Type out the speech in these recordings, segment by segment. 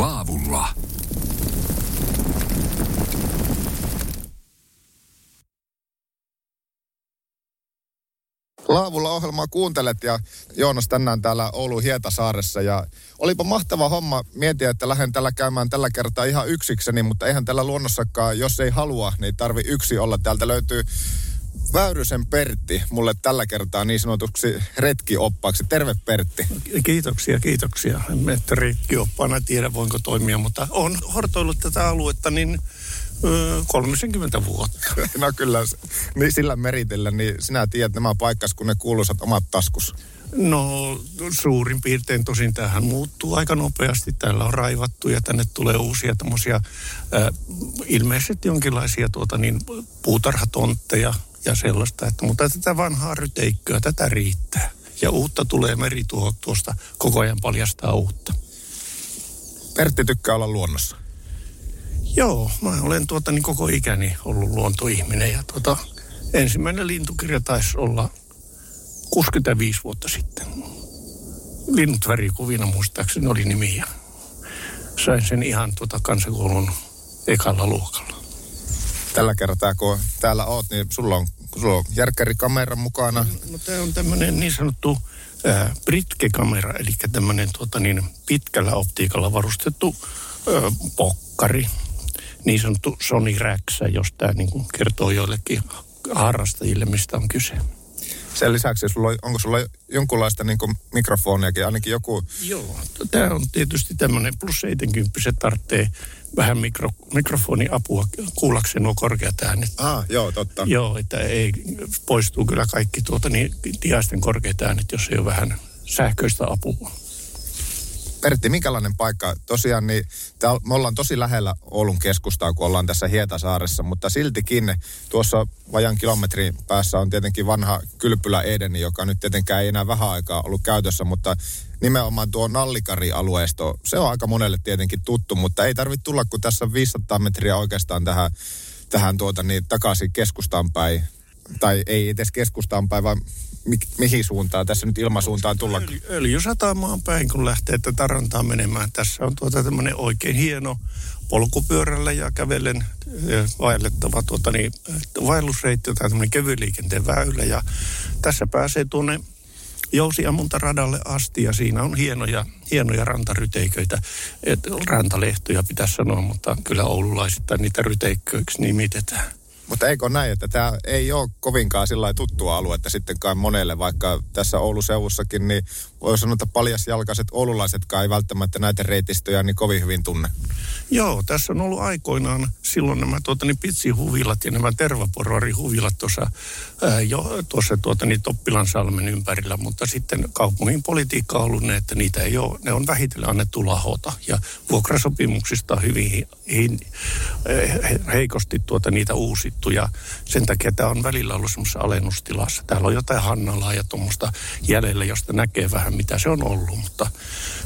Laavulla. Laavulla ohjelmaa kuuntelet ja Joonas tänään täällä Oulun Hietasaaressa ja olipa mahtava homma miettiä, että lähden tällä käymään tällä kertaa ihan yksikseni, mutta eihän tällä luonnossakaan, jos ei halua, niin tarvi yksi olla. Täältä löytyy Väyrysen Pertti mulle tällä kertaa niin sanotuksi retkioppaaksi. Terve Pertti. Kiitoksia, kiitoksia. Että retkioppaana tiedä voinko toimia, mutta on hortoillut tätä aluetta niin ö, 30 vuotta. No kyllä, niin sillä meritellä, niin sinä tiedät nämä paikkas, kun ne kuuluisat omat taskus. No suurin piirtein tosin tähän muuttuu aika nopeasti. Täällä on raivattu ja tänne tulee uusia tämmöisiä ilmeisesti jonkinlaisia tuota niin, puutarhatontteja ja sellaista. Että, mutta tätä vanhaa ryteikköä, tätä riittää. Ja uutta tulee merituho tuosta koko ajan paljastaa uutta. Pertti tykkää olla luonnossa. Joo, mä olen tuota, niin koko ikäni ollut luontoihminen ja tuota, ensimmäinen lintukirja taisi olla 65 vuotta sitten. Linnut värikuvina muistaakseni oli nimi ja sain sen ihan tuota kansakoulun ekalla luokalla. Tällä kertaa, kun täällä oot, niin sulla on, sulla on järkkärikamera mukana. No tämä on tämmöinen niin sanottu äh, Britke-kamera, eli tämmöinen tuota, niin, pitkällä optiikalla varustettu äh, pokkari. Niin sanottu Sony Räksä, jos tämä niin kertoo joillekin harrastajille, mistä on kyse. Sen lisäksi, sulla on, onko sulla jonkunlaista niin kuin mikrofoniakin, ainakin joku... Joo, tämä on tietysti tämmöinen plus 70 se tarvitsee vähän mikro, mikrofoniapua kuullakseen nuo korkeat äänet. Ah, joo, totta. Joo, että ei, poistuu kyllä kaikki tuota niin, tiaisten korkeat äänet, jos ei ole vähän sähköistä apua. Pertti, minkälainen paikka? Tosiaan niin, tää, me ollaan tosi lähellä Oulun keskustaa, kun ollaan tässä Hietasaaressa, mutta siltikin tuossa vajan kilometrin päässä on tietenkin vanha kylpylä Edeni, joka nyt tietenkään ei enää vähän aikaa ollut käytössä, mutta nimenomaan tuo Nallikari-alueisto, se on aika monelle tietenkin tuttu, mutta ei tarvitse tulla, kun tässä on 500 metriä oikeastaan tähän, tähän tuota, niin, takaisin keskustaan päin. Tai ei edes keskustaan päin, vaan mi, mihin suuntaan tässä nyt ilmasuuntaan tulla? Öljy, öljysatamaan päin, kun lähtee tätä rantaa menemään. Tässä on tuota tämmöinen oikein hieno polkupyörällä ja kävellen vaellettava tuota, niin, vaellusreitti tai tämmöinen kevyliikenteen väylä. Ja tässä pääsee tuonne Jousiammuntaradalle asti ja siinä on hienoja, hienoja rantaryteiköitä. Et, rantalehtoja pitäisi sanoa, mutta kyllä oululaisittain niitä ryteikköiksi nimitetään. Mutta eikö näin, että tämä ei ole kovinkaan sillä tuttua aluetta sittenkaan monelle, vaikka tässä Oulun seuvussakin, niin voi sanoa, että paljasjalkaiset oululaisetkaan ei välttämättä näitä reitistöjä niin kovin hyvin tunne. Joo, tässä on ollut aikoinaan silloin nämä tuota, niin pitsihuvilat ja nämä tervaporvarihuvilat tuossa, ää, jo, tuossa tuota, niin Toppilansalmen ympärillä, mutta sitten kaupungin politiikka on ollut ne, että niitä ei ole, ne on vähitellen annettu lahota ja vuokrasopimuksista hyvin he, heikosti tuota, niitä uusittu ja sen takia tämä on välillä ollut semmoisessa alennustilassa. Täällä on jotain Hannalaa ja tuommoista jäljellä, josta näkee vähän mitä se on ollut, mutta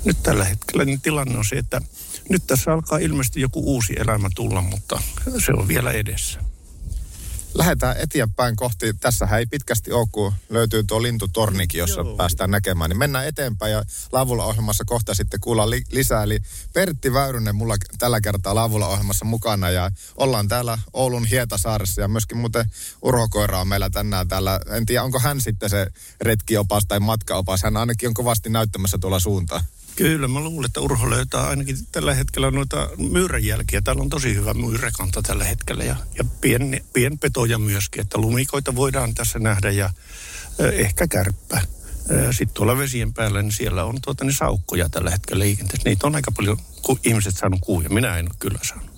nyt tällä hetkellä niin tilanne on se, että nyt tässä alkaa ilmeisesti joku uusi elämä tulla, mutta se on vielä edessä. Lähdetään eteenpäin kohti, tässä ei pitkästi ole, kun löytyy tuo lintutornikin, jossa Joo. päästään näkemään. Niin mennään eteenpäin ja Laavulla ohjelmassa kohta sitten kuullaan li- lisää. Eli Pertti Väyrynen mulla tällä kertaa Laavulla ohjelmassa mukana ja ollaan täällä Oulun Hietasaaressa ja myöskin muuten Urho Koira on meillä tänään täällä. En tiedä, onko hän sitten se retkiopas tai matkaopas. Hän ainakin on kovasti näyttämässä tuolla suuntaan. Kyllä, mä luulen, että Urho löytää ainakin tällä hetkellä noita myyränjälkiä. Täällä on tosi hyvä myyräkanta tällä hetkellä ja, ja pien, pienpetoja myöskin, että lumikoita voidaan tässä nähdä ja äh, ehkä kärppä. Sitten tuolla vesien päällä, niin siellä on tuota, niin saukkoja tällä hetkellä liikenteessä. Niitä on aika paljon kun ihmiset saanut kuuja. Minä en ole kyllä saanut.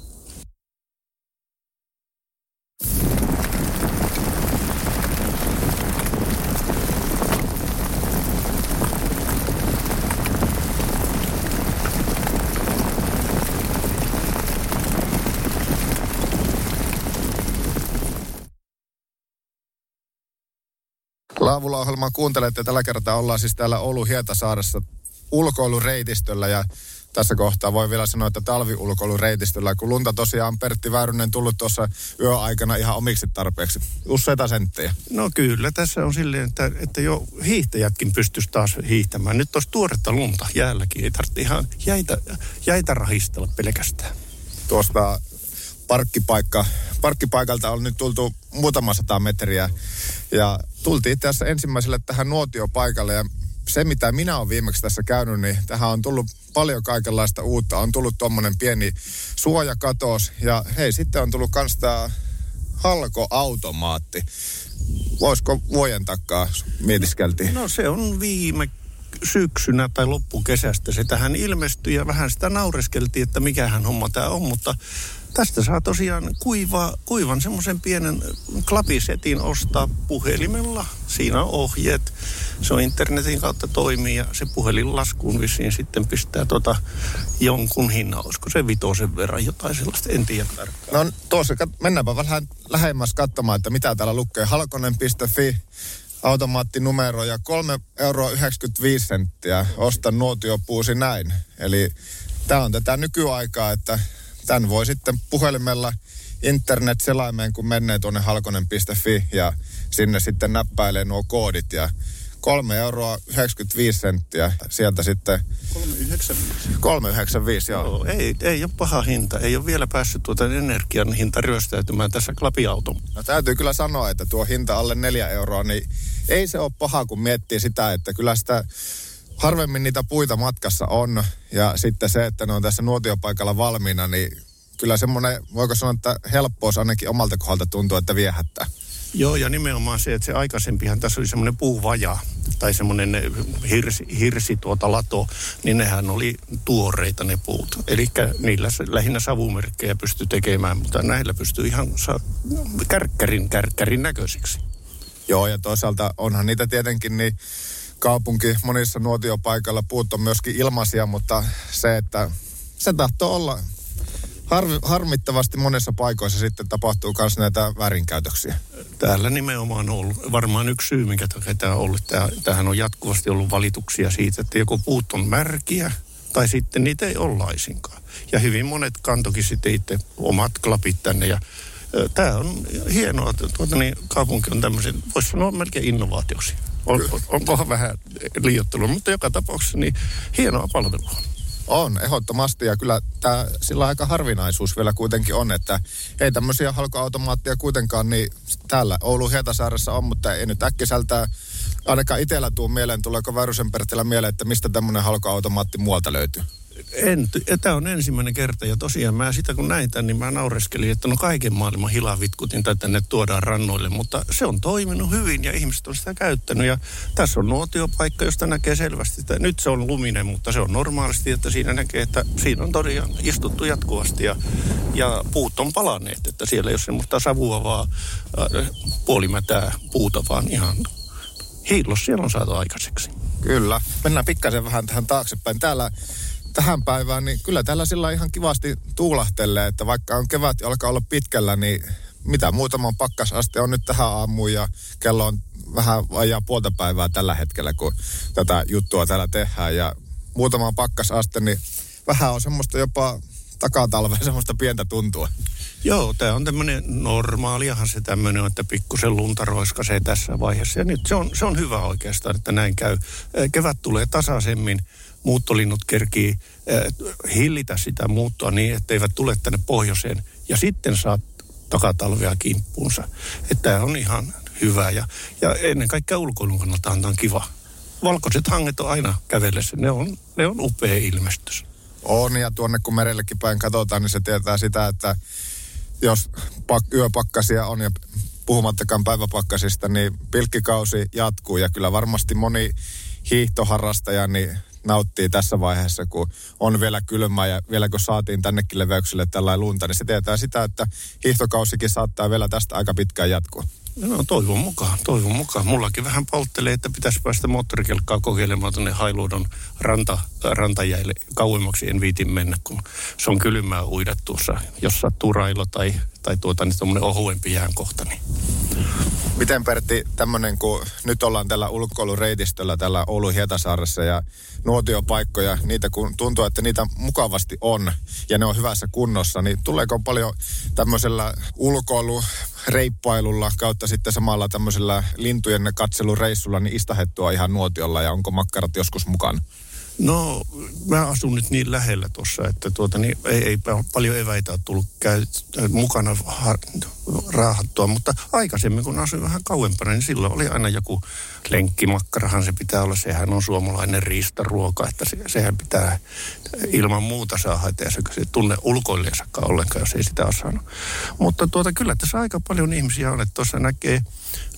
Laavulla ohjelmaa kuuntelette. Tällä kertaa ollaan siis täällä Oulun Hietasaaressa ulkoilureitistöllä ja tässä kohtaa voi vielä sanoa, että talviulkoilureitistöllä, kun lunta tosiaan Pertti Väyrynen tullut tuossa yöaikana ihan omiksi tarpeeksi. Useita senttejä. No kyllä, tässä on silleen, että, että jo hiihtäjätkin pystyisi taas hiihtämään. Nyt tuossa tuoretta lunta jäälläkin, ei tarvitse ihan jäitä, jäitä rahistella pelkästään. Tuosta parkkipaikka, parkkipaikalta on nyt tultu muutama sata metriä ja tultiin tässä ensimmäiselle tähän nuotiopaikalle ja se, mitä minä olen viimeksi tässä käynyt, niin tähän on tullut paljon kaikenlaista uutta. On tullut tuommoinen pieni suojakatos ja hei, sitten on tullut kans tämä halkoautomaatti. Voisiko vuoden takaa mietiskeltiin? No se on viime syksynä tai loppukesästä se tähän ilmestyi ja vähän sitä naureskeltiin, että mikähän homma tämä on, mutta Tästä saa tosiaan kuiva, kuivan semmoisen pienen klapisetin ostaa puhelimella. Siinä on ohjeet. Se on internetin kautta toimii ja se puhelinlaskuun vissiin sitten pistää tota jonkun hinnan. Olisiko se vitosen verran jotain sellaista, en tiedä tarkkaan. No tuossa, mennäänpä vähän lähemmäs katsomaan, että mitä täällä lukee. Halkonen.fi automaattinumero ja 3,95 euroa senttiä. Osta nuotiopuusi näin. Eli tämä on tätä nykyaikaa, että tämän voi sitten puhelimella internet-selaimeen, kun menee tuonne halkonen.fi ja sinne sitten näppäilee nuo koodit ja 3 euroa 95 senttiä. Sieltä sitten... 395. 395, joo. joo. ei, ei ole paha hinta. Ei ole vielä päässyt tuota energian hinta ryöstäytymään tässä klapiauton. No täytyy kyllä sanoa, että tuo hinta alle 4 euroa, niin ei se ole paha, kun miettii sitä, että kyllä sitä harvemmin niitä puita matkassa on. Ja sitten se, että ne on tässä nuotiopaikalla valmiina, niin kyllä semmoinen, voiko sanoa, että helppous ainakin omalta kohdalta tuntuu, että viehättää. Joo, ja nimenomaan se, että se aikaisempihan tässä oli semmoinen puuvaja tai semmoinen hirsi, hirsi tuota lato, niin nehän oli tuoreita ne puut. Eli niillä lähinnä savumerkkejä pystyi tekemään, mutta näillä pystyy ihan saa kärkkärin, kärkkärin näköisiksi. Joo, ja toisaalta onhan niitä tietenkin niin kaupunki monissa nuotiopaikalla puut on myöskin ilmaisia, mutta se, että se tahtoo olla Harvi, harmittavasti monessa paikoissa sitten tapahtuu myös näitä väärinkäytöksiä. Täällä nimenomaan on ollut varmaan yksi syy, minkä takia tämä on ollut. tähän on jatkuvasti ollut valituksia siitä, että joko puut on märkiä tai sitten niitä ei ole laisinkaan. Ja hyvin monet kantokin sitten itse omat klapit tänne ja Tämä on hienoa, että tuota, niin, kaupunki on tämmöisen, voisi sanoa melkein innovaatioksi. On, on, onkohan vähän liiottelua, mutta joka tapauksessa niin hienoa palvelua. On, ehdottomasti. Ja kyllä tämä sillä aika harvinaisuus vielä kuitenkin on, että ei tämmöisiä halkoautomaatteja kuitenkaan niin täällä Oulun Hietasaaressa on, mutta ei nyt äkkiseltään ainakaan itsellä tuu mieleen, tuleeko Väyrysen mieleen, että mistä tämmöinen halkoautomaatti muualta löytyy? En, tämä on ensimmäinen kerta ja tosiaan mä sitä kun näin tämän, niin mä naureskelin, että no kaiken maailman hilavitkutin tai tänne tuodaan rannoille, mutta se on toiminut hyvin ja ihmiset on sitä käyttänyt ja tässä on nuotiopaikka, josta näkee selvästi, että nyt se on luminen, mutta se on normaalisti, että siinä näkee, että siinä on todella istuttu jatkuvasti ja, ja puut on palaneet, että siellä ei ole semmoista savua vaan äh, puolimätää puuta, vaan ihan hiillos siellä on saatu aikaiseksi. Kyllä. Mennään pikkasen vähän tähän taaksepäin. Täällä tähän päivään, niin kyllä täällä sillä ihan kivasti tuulahtelee, että vaikka on kevät ja alkaa olla pitkällä, niin mitä muutaman pakkasaste on nyt tähän aamuun ja kello on vähän vajaa puolta päivää tällä hetkellä, kun tätä juttua täällä tehdään ja muutama pakkasaste, niin vähän on semmoista jopa takatalvea semmoista pientä tuntua. Joo, tämä on tämmöinen normaaliahan se tämmöinen, että pikkusen lunta roiskasee tässä vaiheessa. Ja nyt se on, se on hyvä oikeastaan, että näin käy. Kevät tulee tasaisemmin muuttolinnut kerkii äh, hillitä sitä muuttoa niin, että eivät tule tänne pohjoiseen. Ja sitten saa takatalvea kimppuunsa. Että tämä on ihan hyvä ja, ja ennen kaikkea ulkoilun kannalta on kiva. Valkoiset hanget on aina kävellessä. Ne on, ne on upea ilmestys. On ja tuonne kun merellekin päin katsotaan, niin se tietää sitä, että jos pak, yöpakkasia on ja puhumattakaan päiväpakkasista, niin pilkkikausi jatkuu ja kyllä varmasti moni hiihtoharrastaja niin nauttii tässä vaiheessa, kun on vielä kylmä ja vielä kun saatiin tännekin leveyksille tällainen lunta, niin se tietää sitä, että hiihtokausikin saattaa vielä tästä aika pitkään jatkua. No toivon mukaan, toivon mukaan. Mullakin vähän polttelee, että pitäisi päästä moottorikelkkaa kokeilemaan tuonne Hailuodon ranta, rantajäille. Kauemmaksi en viitin mennä, kun se on kylmää uida tuossa, jos sattuu railo tai, tai tuota, niin ohuempi jäänkohta. Niin Miten Pertti, tämmöinen kun nyt ollaan tällä ulkoilureitistöllä tällä Oulun Hietasaaressa ja nuotiopaikkoja, niitä kun tuntuu, että niitä mukavasti on ja ne on hyvässä kunnossa, niin tuleeko paljon tämmöisellä ulkoilureippailulla kautta sitten samalla tämmöisellä lintujen katselureissulla niin istahettua ihan nuotiolla ja onko makkarat joskus mukana? No, mä asun nyt niin lähellä tuossa, että tuota, niin ei, ei paljon eväitä ole tullut käy, mukana ha, raahattua, mutta aikaisemmin kun asuin vähän kauempana, niin silloin oli aina joku lenkkimakkarahan se pitää olla. Sehän on suomalainen riistaruoka, että se, sehän pitää ilman muuta saada, että se, se tunne ulkoilijasakaan ollenkaan, jos ei sitä ole saanut. Mutta tuota, kyllä tässä aika paljon ihmisiä on, että tuossa näkee,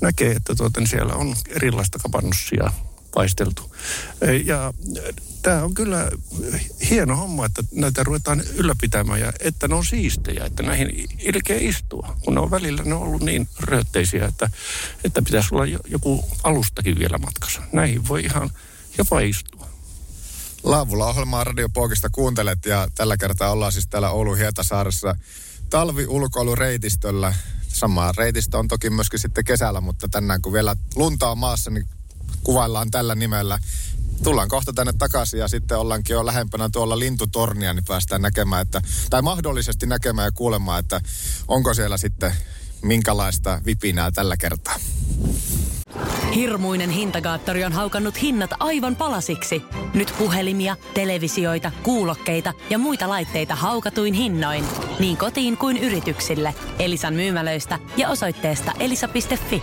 näkee että tuota, niin siellä on erilaista kapannussia paisteltu. Ja tämä on kyllä hieno homma, että näitä ruvetaan ylläpitämään ja että ne on siistejä, että näihin ilkeä istua. Kun ne on välillä ne on ollut niin röötteisiä, että, että pitäisi olla joku alustakin vielä matkassa. Näihin voi ihan jopa istua. Laavulla ohjelmaa Radio Pookista kuuntelet ja tällä kertaa ollaan siis täällä Oulun Hietasaaressa talvi-ulkoilureitistöllä. Samaa reitistä on toki myöskin sitten kesällä, mutta tänään kun vielä lunta on maassa, niin kuvaillaan tällä nimellä. Tullaan kohta tänne takaisin ja sitten ollaankin jo lähempänä tuolla lintutornia, niin päästään näkemään, että, tai mahdollisesti näkemään ja kuulemaan, että onko siellä sitten minkälaista vipinää tällä kertaa. Hirmuinen hintakaattori on haukannut hinnat aivan palasiksi. Nyt puhelimia, televisioita, kuulokkeita ja muita laitteita haukatuin hinnoin. Niin kotiin kuin yrityksille. Elisan myymälöistä ja osoitteesta elisa.fi.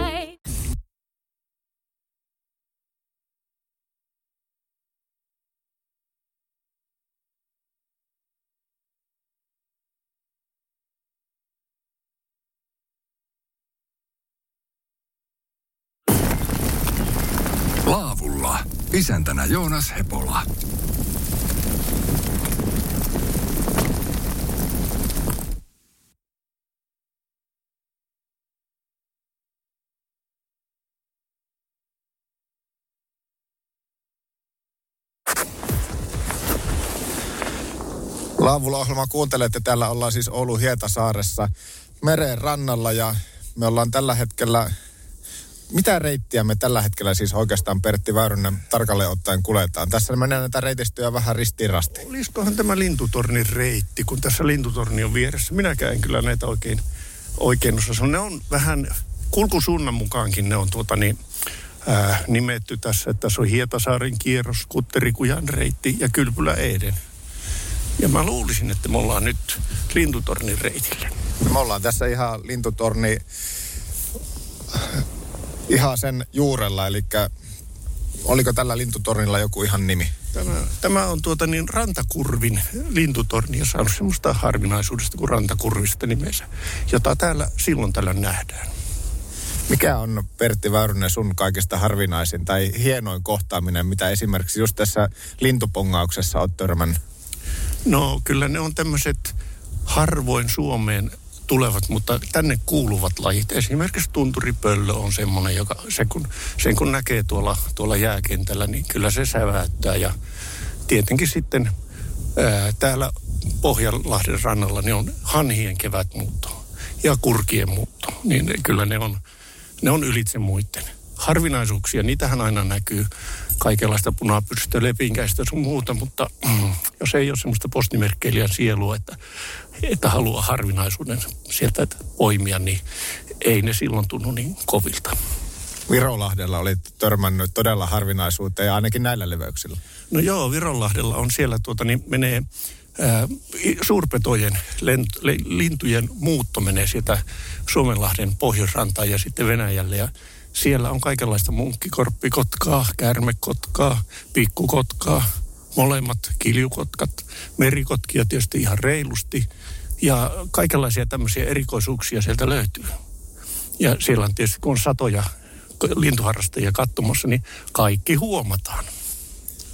Isäntänä Joonas Hepola. Laavulla ohjelma kuuntelette. Täällä ollaan siis Oulun Hietasaaressa meren rannalla ja me ollaan tällä hetkellä mitä reittiä me tällä hetkellä siis oikeastaan Pertti Väyrynen tarkalleen ottaen kuljetaan? Tässä menee näitä reitistöjä vähän ristirasti. Olisikohan tämä lintutornin reitti, kun tässä lintutorni on vieressä? Minäkään en kyllä näitä oikein, oikein osaa. Ne on vähän, kulkusuunnan mukaankin ne on tuota niin, ää, nimetty tässä, että tässä on Hietasaaren kierros, Kutterikujan reitti ja Kylpylä Eeden. Ja mä luulisin, että me ollaan nyt lintutornin reitillä. Me ollaan tässä ihan lintutorni ihan sen juurella, eli oliko tällä lintutornilla joku ihan nimi? Tämä, tämä on tuota niin rantakurvin lintutorni ja saanut semmoista harvinaisuudesta kuin rantakurvista nimensä, jota täällä silloin tällä nähdään. Mikä on Pertti Väyrynen sun kaikista harvinaisin tai hienoin kohtaaminen, mitä esimerkiksi just tässä lintupongauksessa oot törmännyt? No kyllä ne on tämmöiset harvoin Suomeen tulevat, mutta tänne kuuluvat lajit. Esimerkiksi tunturipöllö on semmoinen, joka se kun, sen kun näkee tuolla, tuolla jääkentällä, niin kyllä se säväyttää. Ja tietenkin sitten ää, täällä Pohjanlahden rannalla niin on hanhien kevätmuutto ja kurkien muutto. Niin kyllä ne on, ne on ylitse muiden. Harvinaisuuksia, niitähän aina näkyy kaikenlaista punapyrstöä, lepinkäistä sun muuta, mutta mm, jos ei ole semmoista postimerkkeilijän sielua, että että haluaa harvinaisuuden sieltä poimia, niin ei ne silloin tunnu niin kovilta. Virolahdella oli törmännyt todella harvinaisuuteen ja ainakin näillä leveyksillä. No joo, Virolahdella on siellä tuota, niin menee ää, suurpetojen, lent, le, lintujen muutto menee sieltä Suomenlahden pohjoisrantaan ja sitten Venäjälle ja siellä on kaikenlaista munkkikorppikotkaa, kärmekotkaa, pikkukotkaa, molemmat kiljukotkat, merikotkia tietysti ihan reilusti – ja kaikenlaisia tämmöisiä erikoisuuksia sieltä löytyy. Ja siellä on tietysti, kun on satoja lintuharrastajia katsomassa, niin kaikki huomataan.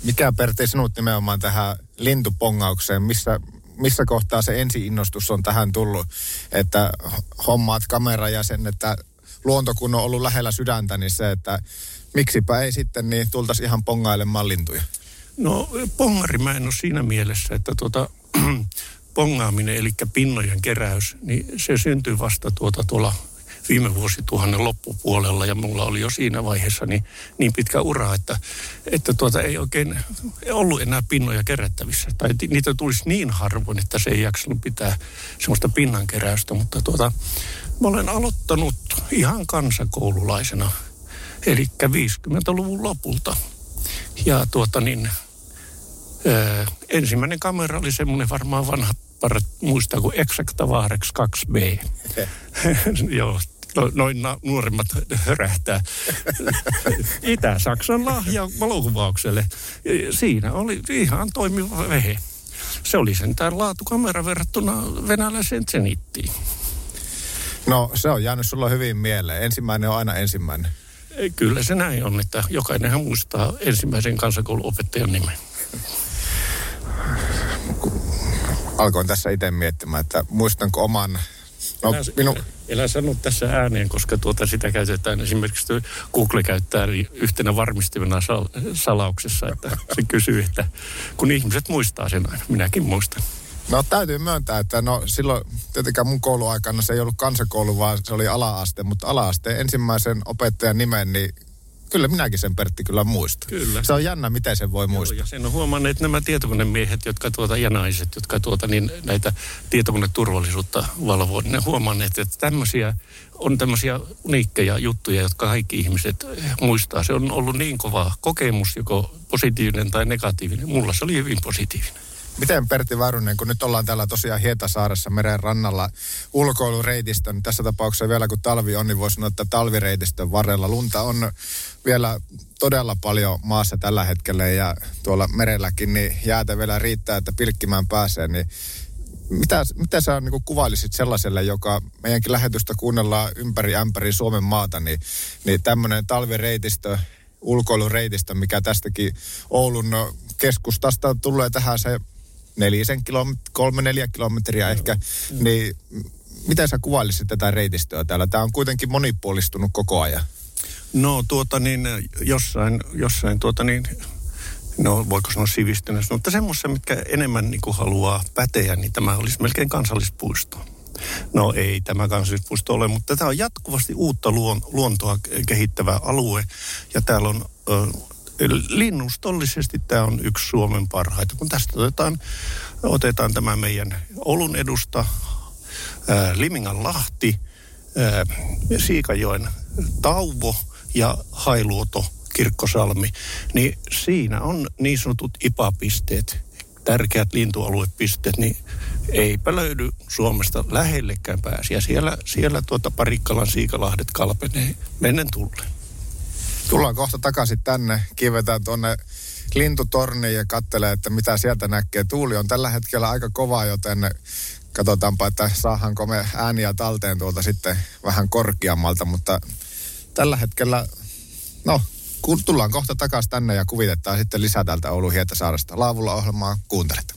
Mikä Pertti sinut nimenomaan tähän lintupongaukseen, missä, missä kohtaa se ensi-innostus on tähän tullut, että hommaat kamera ja sen, että luonto kun on ollut lähellä sydäntä, niin se, että miksipä ei sitten niin tultaisi ihan pongailemaan lintuja? No pongari mä en ole siinä mielessä, että tuota, pongaaminen, eli pinnojen keräys, niin se syntyy vasta tuota tuolla viime vuosituhannen loppupuolella ja mulla oli jo siinä vaiheessa niin, niin pitkä ura, että, että tuota ei oikein ollut enää pinnoja kerättävissä. Tai niitä tulisi niin harvoin, että se ei jaksanut pitää semmoista pinnankeräystä, mutta tuota, mä olen aloittanut ihan kansakoululaisena, eli 50-luvun lopulta. Ja tuota niin, Öö, ensimmäinen kamera oli semmoinen varmaan vanha muistaa kuin Exacta Varex 2B. Joo, no, noin nuoremmat hörähtää. Itä-Saksan lahja valokuvaukselle. Siinä oli ihan toimiva vehe. Se oli sentään laatukamera verrattuna venäläiseen Zenittiin. No se on jäänyt sulla hyvin mieleen. Ensimmäinen on aina ensimmäinen. Kyllä se näin on, että jokainenhan muistaa ensimmäisen kansakouluopettajan nimen alkoin tässä itse miettimään, että muistanko oman... No, elä, minu... elä sano tässä ääneen, koska tuota sitä käytetään esimerkiksi Google käyttää yhtenä varmistimena sal- salauksessa, että se kysyy, että kun ihmiset muistaa sen aina, minäkin muistan. No täytyy myöntää, että no silloin tietenkään mun kouluaikana se ei ollut kansakoulu, vaan se oli ala-aste, mutta ala-asteen ensimmäisen opettajan nimen, niin Kyllä minäkin sen Pertti kyllä muistan. Kyllä. Se on jännä, miten sen voi muistaa. Joo, ja sen on huomannut, että nämä tietokonemiehet jotka tuota, ja naiset, jotka tuota, niin näitä tietokoneturvallisuutta valvoo, niin ne huomanneet, että tämmöisiä on tämmöisiä uniikkeja juttuja, jotka kaikki ihmiset muistaa. Se on ollut niin kova kokemus, joko positiivinen tai negatiivinen. Mulla se oli hyvin positiivinen. Miten Pertti Väyrynen, kun nyt ollaan täällä tosiaan Hietasaaressa meren rannalla ulkoilureitistön, niin tässä tapauksessa vielä kun talvi on, niin voisi sanoa, että talvireitistön varrella lunta on vielä todella paljon maassa tällä hetkellä ja tuolla merelläkin, niin jäätä vielä riittää, että pilkkimään pääsee, niin mitä, mitä sä niin kuvailisit sellaiselle, joka meidänkin lähetystä kuunnellaan ympäri ämpäri Suomen maata, niin, niin tämmöinen talvireitistö, ulkoilureitistö, mikä tästäkin Oulun keskustasta tulee tähän se nelisen kilomet- kolme, neljä kilometriä ehkä, mm. niin miten sä kuvailisit tätä reitistöä täällä? Tämä on kuitenkin monipuolistunut koko ajan. No tuota niin, jossain, jossain tuota niin, no voiko sanoa sivistynyt, mutta semmoista, mitkä enemmän niin kuin haluaa päteä, niin tämä olisi melkein kansallispuisto. No ei tämä kansallispuisto ole, mutta tämä on jatkuvasti uutta luon, luontoa kehittävä alue. Ja täällä on ö, linnustollisesti tämä on yksi Suomen parhaita. Kun tästä otetaan, otetaan tämä meidän Oulun edusta, ää, Limingan Lahti, ää, Siikajoen Tauvo ja Hailuoto, Kirkkosalmi, niin siinä on niin sanotut IPA-pisteet, tärkeät lintualuepisteet, niin eipä löydy Suomesta lähellekään pääsiä. Siellä, siellä tuota Parikkalan siikalahdet kalpenee mennen tulleen. Tullaan kohta takaisin tänne, kivetään tuonne lintutorniin ja katselee, että mitä sieltä näkee. Tuuli on tällä hetkellä aika kova, joten katsotaanpa, että saahanko me ääniä talteen tuolta sitten vähän korkeammalta, mutta tällä hetkellä, no, kun tullaan kohta takaisin tänne ja kuvitetaan sitten lisää täältä Oulun Hietasaaresta. Laavulla ohjelmaa kuuntelet.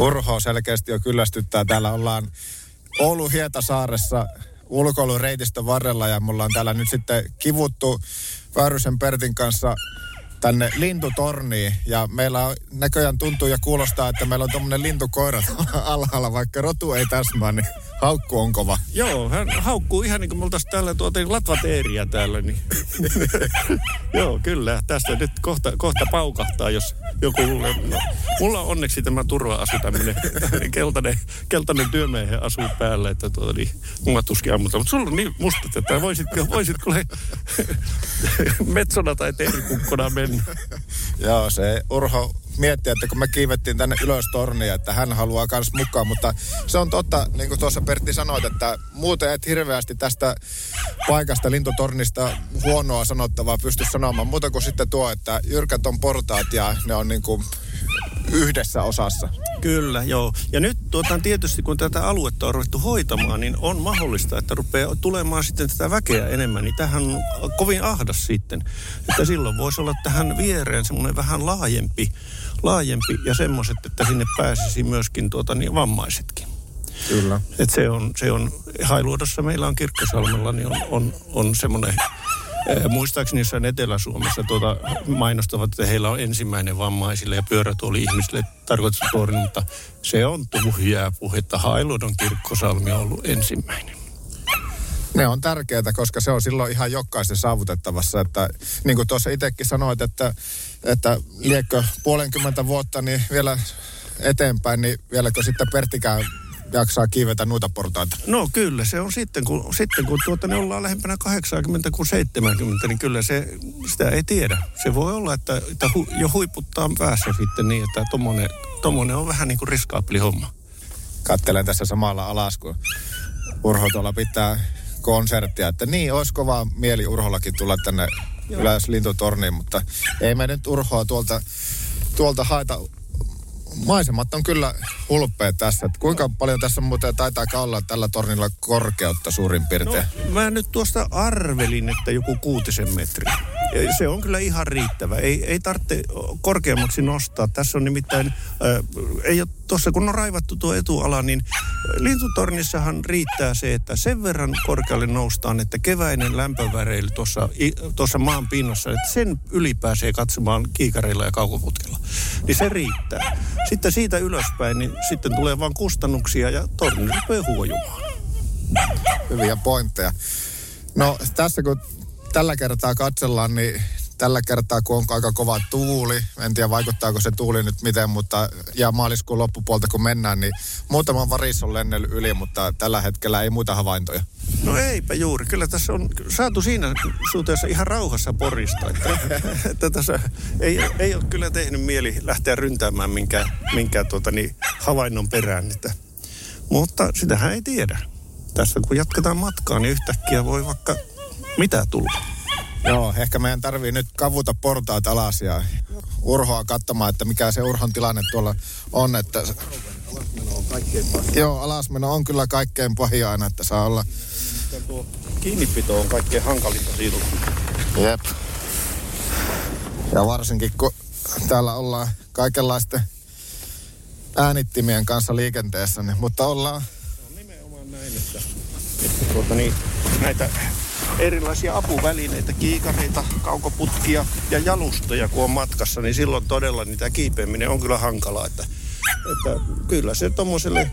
Urho selkeästi jo kyllästyttää. Täällä ollaan Oulu Hietasaaressa ulkoilureitistön varrella ja mulla on täällä nyt sitten kivuttu Väyrysen Pertin kanssa tänne lintutorniin. Ja meillä on, näköjään tuntuu ja kuulostaa, että meillä on tuommoinen lintukoira alhaalla, vaikka rotu ei täsmää, niin haukku on kova. Joo, hän haukkuu ihan niin kuin me oltaisiin täällä tuota, latvateeriä täällä. Niin. Joo, kyllä. Tästä nyt kohta, kohta paukahtaa, jos joku luulee. No, mulla on onneksi tämä turva-asu, tämmöinen keltainen, keltainen työmiehen asu päällä, että tuota, niin, mua tuskin ammuta. Mutta sulla on niin mustat, että voisitko, voisitko metsona tai teerikukkona mennä? Joo, se Urho miettiä, että kun me kiivettiin tänne ylös tornia, että hän haluaa myös mukaan, mutta se on totta, niin kuin tuossa Pertti sanoit, että muuten et hirveästi tästä paikasta lintutornista huonoa sanottavaa pysty sanomaan, muuta kuin sitten tuo, että jyrkät on portaat ja ne on niin kuin yhdessä osassa. Kyllä, joo. Ja nyt tuota, tietysti kun tätä aluetta on ruvettu hoitamaan, niin on mahdollista, että rupeaa tulemaan sitten tätä väkeä enemmän. Niin tähän on kovin ahdas sitten. Että silloin voisi olla tähän viereen semmoinen vähän laajempi, laajempi ja semmoiset, että sinne pääsisi myöskin tuota, niin vammaisetkin. Kyllä. Et se on, se on, Hailuodossa meillä on Kirkkosalmella, niin on, on, on semmoinen Muistaakseni jossain Etelä-Suomessa tuota mainostavat, että heillä on ensimmäinen vammaisille ja pyörätuoli ihmisille tarkoitettu torni, mutta se on tyhjää puhetta. Hailuodon kirkkosalmi on ollut ensimmäinen. Ne on tärkeää, koska se on silloin ihan jokaisen saavutettavassa. Että, niin kuin tuossa itsekin sanoit, että, että liekkö puolenkymmentä vuotta niin vielä eteenpäin, niin vieläkö sitten Pertikään jaksaa kiivetä noita portaita? No kyllä, se on sitten, kun, sitten kun tuota, ne ollaan lähempänä 80 kuin 70, niin kyllä se, sitä ei tiedä. Se voi olla, että, että hu, jo huiputtaa päässä sitten niin, että tommonen, on vähän niin kuin riskaapeli homma. Kattelen tässä samalla alas, kun Urho tuolla pitää konserttia, että niin, olisi kova mieli Urhollakin tulla tänne Joo. ylös lintutorniin, mutta ei me nyt Urhoa tuolta, tuolta haeta maisemat on kyllä hulppeet tässä. Että kuinka paljon tässä muuten taitaa olla tällä tornilla korkeutta suurin piirtein? No, mä nyt tuosta arvelin, että joku kuutisen metriä. Se on kyllä ihan riittävä. Ei, ei tarvitse korkeammaksi nostaa. Tässä on nimittäin, äh, ei ole tuossa kun on raivattu tuo etuala, niin lintutornissahan riittää se, että sen verran korkealle noustaan, että keväinen lämpöväreily tuossa, tuossa maan pinnassa, että sen yli pääsee katsomaan kiikareilla ja kaukoputkella. Niin se riittää. Sitten siitä ylöspäin, niin sitten tulee vain kustannuksia ja torni rupeaa huojumaan. Hyviä pointteja. No tässä kun tällä kertaa katsellaan, niin tällä kertaa, kun on aika kova tuuli, en tiedä vaikuttaako se tuuli nyt miten, mutta ja maaliskuun loppupuolta kun mennään, niin muutama varis on lennellyt yli, mutta tällä hetkellä ei muita havaintoja. No eipä juuri. Kyllä tässä on saatu siinä suhteessa ihan rauhassa porista. Että, että tässä ei, ei ole kyllä tehnyt mieli lähteä ryntäämään minkään, minkään tuota, niin, havainnon perään. Että, mutta sitähän ei tiedä. Tässä kun jatketaan matkaa, niin yhtäkkiä voi vaikka mitä tulla. Joo, ehkä meidän tarvii nyt kavuta portaat alas ja urhoa katsomaan, että mikä se urhon tilanne tuolla on. Että... Alasmeno on kaikkein pahin. Joo, alasmeno on kyllä kaikkein pahin aina, että saa olla... Kiinnipito on kaikkein hankalinta siitä. Jep. Ja varsinkin kun täällä ollaan kaikenlaisten äänittimien kanssa liikenteessä, niin, mutta ollaan... Se on nimenomaan näin, että, että tuota niin, näitä erilaisia apuvälineitä, kiikareita, kaukoputkia ja jalustoja, kun on matkassa, niin silloin todella niitä kiipeäminen on kyllä hankalaa. Että, että kyllä se tuommoiselle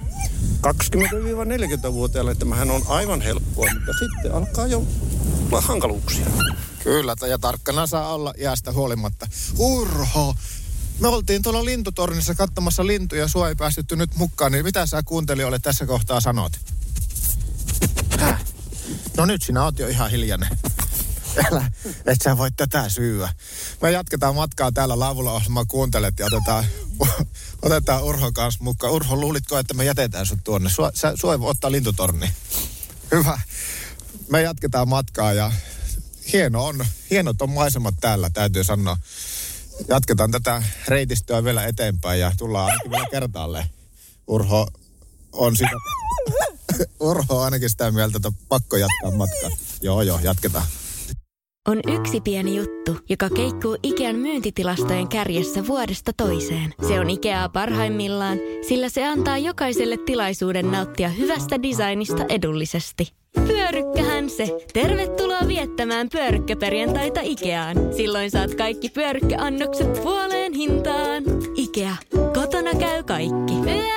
20-40-vuotiaalle tämähän on aivan helppoa, mutta sitten alkaa jo olla hankaluuksia. Kyllä, ja tarkkana saa olla iästä huolimatta. Urho, me oltiin tuolla lintutornissa katsomassa lintuja, sua ei päästetty nyt mukaan, niin mitä sä kuuntelijoille tässä kohtaa sanot? No nyt sinä oot jo ihan hiljainen. Älä, et sä voi tätä syyä. Me jatketaan matkaa täällä laavulla ohjelmaa kuuntelet ja otetaan, otetaan Urho kanssa mukaan. Urho, luulitko, että me jätetään sut tuonne? Sua, sä, sua ei voi ottaa lintutorni. Hyvä. Me jatketaan matkaa ja hieno on, hienot on maisemat täällä, täytyy sanoa. Jatketaan tätä reitistöä vielä eteenpäin ja tullaan vielä kertaalleen. Urho on sitä Urho on ainakin sitä mieltä, että pakko jatkaa matkaa. Joo, joo, jatketaan. on yksi pieni juttu, joka keikkuu Ikean myyntitilastojen kärjessä vuodesta toiseen. Se on Ikeaa parhaimmillaan, sillä se antaa jokaiselle tilaisuuden nauttia hyvästä designista edullisesti. Pyörykkähän se. Tervetuloa viettämään pyörykkäperjantaita Ikeaan. Silloin saat kaikki pyörykkäannokset puoleen hintaan. Ikea. Kotona käy kaikki. Pyörykkäperjantai.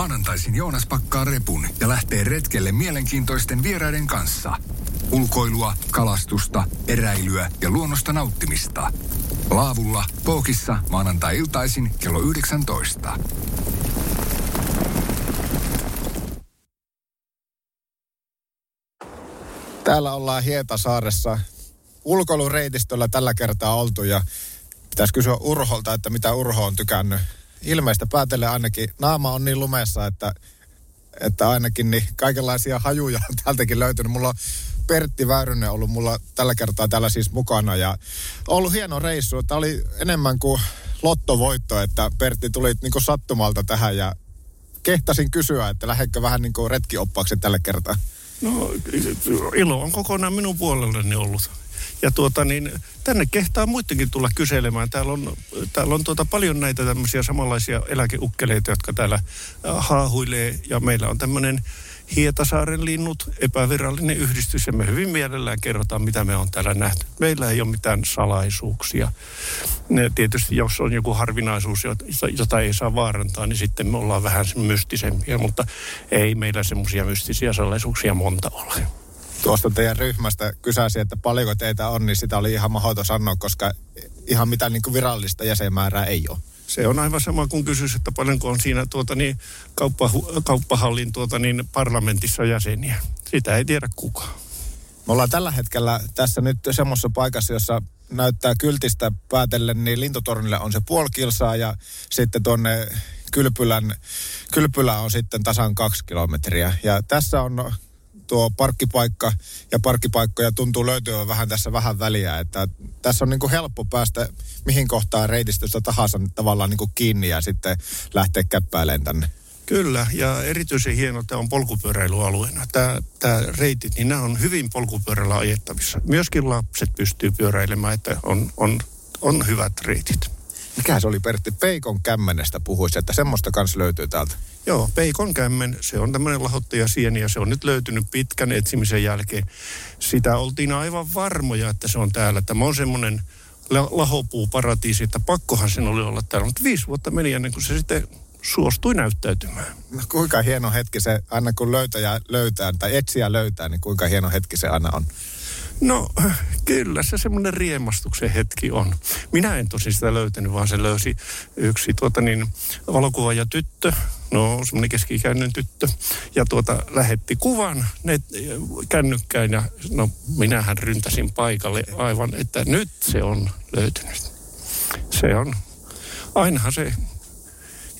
Maanantaisin Joonas pakkaa repun ja lähtee retkelle mielenkiintoisten vieraiden kanssa. Ulkoilua, kalastusta, eräilyä ja luonnosta nauttimista. Laavulla, Pookissa, maanantai-iltaisin kello 19. Täällä ollaan Hietasaaressa ulkoilureitistöllä tällä kertaa oltu ja pitäisi kysyä Urholta, että mitä Urho on tykännyt. Ilmeistä päätelle ainakin naama on niin lumessa, että, että ainakin niin kaikenlaisia hajuja on täältäkin löytynyt. Mulla on Pertti Väyrynen ollut mulla tällä kertaa täällä siis mukana ja ollut hieno reissu. Tämä oli enemmän kuin lottovoitto, että Pertti tuli niin kuin sattumalta tähän ja kehtasin kysyä, että lähdetkö vähän niin kuin retkioppaaksi tällä kertaa. No ilo on kokonaan minun puolelleni ollut. Ja tuota niin, tänne kehtaa muidenkin tulla kyselemään. Täällä on, täällä on tuota paljon näitä tämmöisiä samanlaisia eläkeukkeleita, jotka täällä haahuilee. Ja meillä on tämmöinen Hietasaaren linnut, epävirallinen yhdistys, ja me hyvin mielellään kerrotaan, mitä me on täällä nähty. Meillä ei ole mitään salaisuuksia. Ne, tietysti jos on joku harvinaisuus, jota ei saa vaarantaa, niin sitten me ollaan vähän mystisempiä, mutta ei meillä semmoisia mystisiä salaisuuksia monta ole. Tuosta teidän ryhmästä kysäsi, että paljonko teitä on, niin sitä oli ihan mahdoton sanoa, koska ihan mitään niin kuin virallista jäsenmäärää ei ole. Se on aivan sama kuin kysyisi, että paljonko on siinä tuota niin, kauppa, kauppahallin tuota niin, parlamentissa jäseniä. Sitä ei tiedä kukaan. Me ollaan tällä hetkellä tässä nyt semmoisessa paikassa, jossa näyttää kyltistä päätellen, niin lintutornille on se puoli kilsaa ja sitten tuonne Kylpylän, Kylpylä on sitten tasan kaksi kilometriä. Ja tässä on tuo parkkipaikka ja parkkipaikkoja tuntuu löytyä vähän tässä vähän väliä, että tässä on niin kuin helppo päästä mihin kohtaan reitistöstä tahansa tavallaan niin kuin kiinni ja sitten lähteä käppäilemään tänne. Kyllä, ja erityisen hieno tämä on polkupyöräilyalueena. Tämä, tämä reitit, niin nämä on hyvin polkupyörällä ajettavissa. Myöskin lapset pystyy pyöräilemään, että on, on, on hyvät reitit. Mikä se oli Pertti? Peikon kämmenestä puhuisi, että semmoista kanssa löytyy täältä. Joo, peikon kämmen, se on tämmöinen lahottaja sieni ja se on nyt löytynyt pitkän etsimisen jälkeen. Sitä oltiin aivan varmoja, että se on täällä. Tämä on semmoinen lahopuuparatiisi, että pakkohan sen oli olla täällä. Mutta viisi vuotta meni ennen kuin se sitten suostui näyttäytymään. No kuinka hieno hetki se, aina kun löytäjä löytää tai etsiä löytää, niin kuinka hieno hetki se aina on? No kyllä se semmoinen riemastuksen hetki on. Minä en tosi sitä löytänyt, vaan se löysi yksi tuota niin, valokuvaaja tyttö, no semmoinen keskikäinen tyttö, ja tuota lähetti kuvan net, kännykkään ja no minähän ryntäsin paikalle aivan, että nyt se on löytynyt. Se on, ainahan se,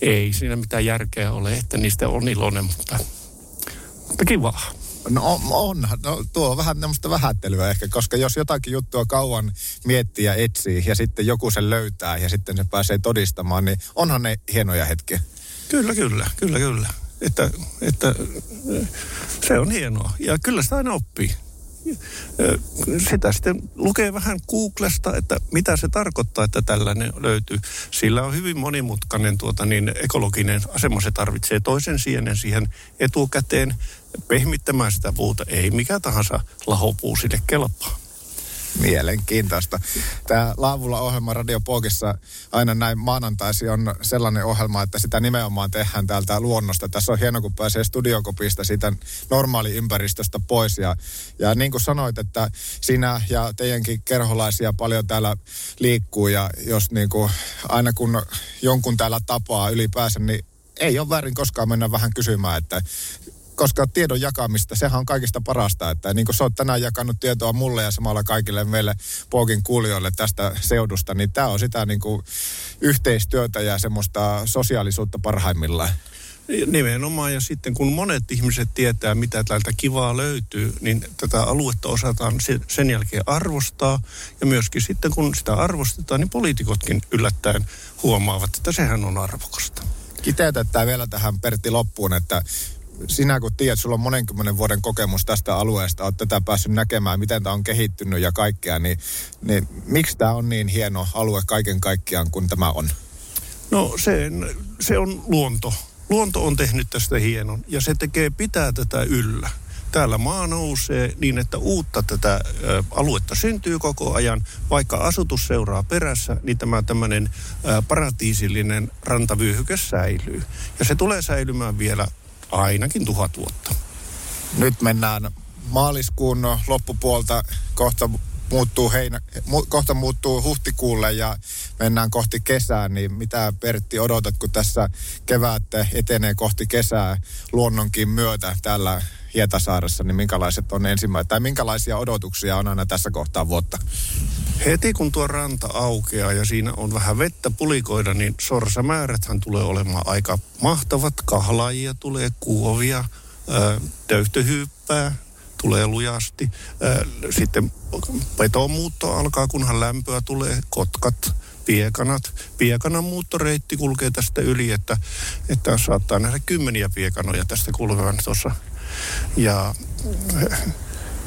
ei siinä mitään järkeä ole, että niistä on iloinen, mutta, mutta kivaa. No onhan, no, tuo on vähän tämmöistä vähättelyä ehkä, koska jos jotakin juttua kauan miettii ja etsii ja sitten joku sen löytää ja sitten se pääsee todistamaan, niin onhan ne hienoja hetkiä. Kyllä, kyllä, kyllä, kyllä. Että, että se on hienoa ja kyllä sitä aina oppii. Sitä sitten lukee vähän Googlesta, että mitä se tarkoittaa, että tällainen löytyy. Sillä on hyvin monimutkainen tuota, niin ekologinen asema. Se tarvitsee toisen sienen siihen etukäteen pehmittämään sitä puuta. Ei mikä tahansa lahopuu sille kelpaa. Mielenkiintoista. Tämä Laavulla ohjelma Radio Pogissa aina näin maanantaisi on sellainen ohjelma, että sitä nimenomaan tehdään täältä luonnosta. Tässä on hieno, kun pääsee studiokopista siitä normaali ympäristöstä pois. Ja, ja niin kuin sanoit, että sinä ja teidänkin kerholaisia paljon täällä liikkuu ja jos niin kuin, aina kun jonkun täällä tapaa ylipäänsä, niin ei ole väärin koskaan mennä vähän kysymään, että koska tiedon jakamista, sehän on kaikista parasta. Että niin kuin sä oot tänään jakanut tietoa mulle ja samalla kaikille meille Pookin kuulijoille tästä seudusta, niin tämä on sitä niin kuin yhteistyötä ja semmoista sosiaalisuutta parhaimmillaan. Nimenomaan, ja sitten kun monet ihmiset tietää, mitä täältä kivaa löytyy, niin tätä aluetta osataan sen jälkeen arvostaa. Ja myöskin sitten kun sitä arvostetaan, niin poliitikotkin yllättäen huomaavat, että sehän on arvokasta. Kiteytetään vielä tähän Pertti loppuun, että sinä kun tiedät, sulla on monenkymmenen vuoden kokemus tästä alueesta, olet tätä päässyt näkemään, miten tämä on kehittynyt ja kaikkea, niin, niin miksi tämä on niin hieno alue kaiken kaikkiaan kuin tämä on? No se, se on luonto luonto on tehnyt tästä hienon ja se tekee pitää tätä yllä. Täällä maa nousee niin, että uutta tätä aluetta syntyy koko ajan. Vaikka asutus seuraa perässä, niin tämä tämmöinen paratiisillinen rantavyöhyke säilyy. Ja se tulee säilymään vielä ainakin tuhat vuotta. Nyt mennään maaliskuun loppupuolta kohta muuttuu heinä, mu, kohta muuttuu huhtikuulle ja mennään kohti kesää, niin mitä Pertti odotat, kun tässä kevät etenee kohti kesää luonnonkin myötä täällä Hietasaaressa, niin minkälaiset on ensimmäiset, tai minkälaisia odotuksia on aina tässä kohtaa vuotta? Heti kun tuo ranta aukeaa ja siinä on vähän vettä pulikoida, niin sorsamääräthän tulee olemaan aika mahtavat. Kahlaajia tulee, kuovia, töyhtöhyyppää, tulee lujasti. Sitten petomuutto alkaa, kunhan lämpöä tulee, kotkat, piekanat. Piekanan muuttoreitti kulkee tästä yli, että, että saattaa nähdä kymmeniä piekanoja tästä kulkevan tuossa. Ja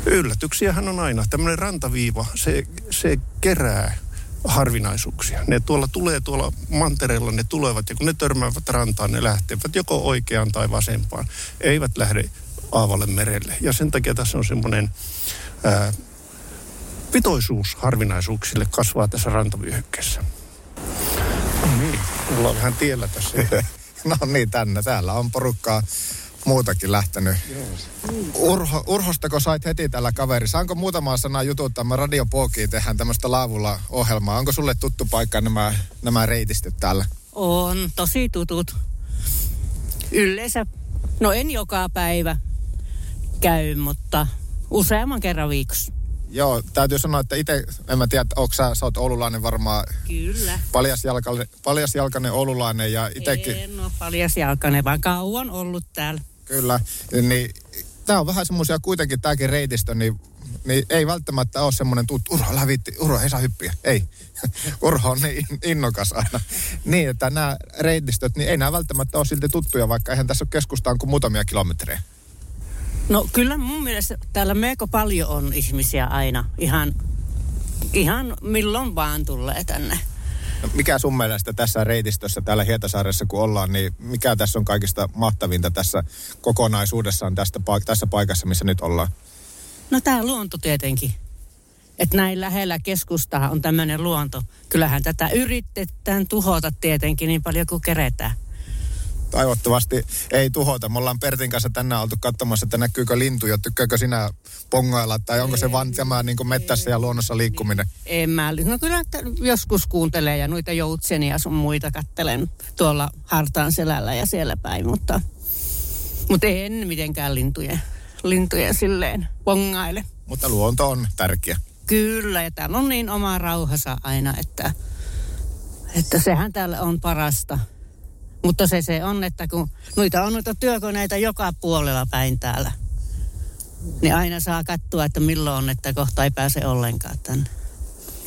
yllätyksiähän on aina. Tämmöinen rantaviiva, se, se kerää harvinaisuuksia. Ne tuolla tulee tuolla mantereella, ne tulevat ja kun ne törmäävät rantaan, ne lähtevät joko oikeaan tai vasempaan. Eivät lähde aavalle merelle. Ja sen takia tässä on semmoinen ää, pitoisuus harvinaisuuksille kasvaa tässä rantavyöhykkeessä. No niin, ollaan vähän tiellä tässä. no niin, tänne. Täällä on porukkaa muutakin lähtenyt. Urho, Urhostako sait heti tällä kaveri? Saanko muutama sana jututtaa? Mä Radio Pookiin tehdään tämmöistä laavulla ohjelmaa. Onko sulle tuttu paikka nämä, nämä reitistöt täällä? On, tosi tutut. Yleensä, no en joka päivä, käy, mutta useamman kerran viikossa. Joo, täytyy sanoa, että itse, en mä tiedä, onko sä, sä oot oululainen varmaan. Kyllä. Paljasjalkainen, paljasjalkainen oululainen ja itsekin. En ole paljasjalkainen, vaan kauan ollut täällä. Kyllä, niin tämä on vähän semmoisia kuitenkin tämäkin reitistö, niin, niin ei välttämättä ole semmoinen tuttu, Urho lävitti, Urho ei saa hyppiä. Ei, Urho on niin innokas aina. niin, että nämä reitistöt, niin ei nämä välttämättä ole silti tuttuja, vaikka eihän tässä ole keskustaan kuin muutamia kilometrejä. No kyllä mun mielestä täällä melko paljon on ihmisiä aina. Ihan, ihan milloin vaan tulee tänne. No, mikä sun mielestä tässä reitistössä täällä Hietasaaressa kun ollaan, niin mikä tässä on kaikista mahtavinta tässä kokonaisuudessaan tästä, tässä paikassa, missä nyt ollaan? No tämä luonto tietenkin. Että näin lähellä keskustaa on tämmöinen luonto. Kyllähän tätä yritetään tuhota tietenkin niin paljon kuin keretään toivottavasti ei tuhota. Me ollaan Pertin kanssa tänään oltu katsomassa, että näkyykö lintuja. Tykkääkö sinä pongailla tai onko se vaan tämä niin mettässä ja luonnossa liikkuminen? En mä. No kyllä että joskus kuuntelee ja noita joutsenia sun muita kattelen tuolla hartaan selällä ja siellä päin, mutta, mutta en mitenkään lintujen, lintujen silleen pongaile. Mutta luonto on tärkeä. Kyllä, ja täällä on niin oma rauhassa aina, että, että sehän täällä on parasta. Mutta se se on, että kun noita on noita työkoneita joka puolella päin täällä, niin aina saa katsoa, että milloin on, että kohta ei pääse ollenkaan tänne.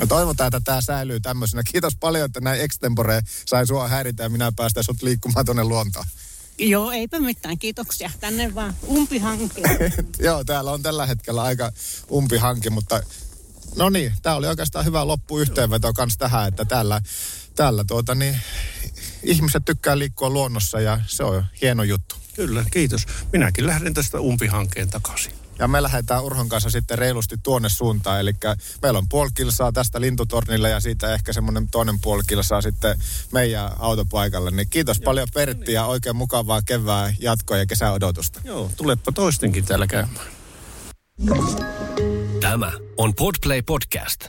No toivotaan, että tämä säilyy tämmöisenä. Kiitos paljon, että näin extempore sai sua häiritä ja minä päästä sut liikkumaan tuonne luontoon. Joo, eipä mitään. Kiitoksia. Tänne vaan umpihanke. Joo, täällä on tällä hetkellä aika umpihanki, mutta no niin, tämä oli oikeastaan hyvä loppuyhteenveto kans tähän, että täällä, täällä tuota niin, ihmiset tykkää liikkua luonnossa ja se on hieno juttu. Kyllä, kiitos. Minäkin lähden tästä umpihankkeen takaisin. Ja me lähdetään Urhon kanssa sitten reilusti tuonne suuntaan. Eli meillä on puoli kilsaa tästä lintutornille ja siitä ehkä semmoinen toinen puoli kilsaa sitten meidän autopaikalle. Niin kiitos paljon Pertti ja oikein mukavaa kevää jatkoa ja kesäodotusta. Joo, tulepa toistenkin täällä käymään. Tämä on Podplay Podcast.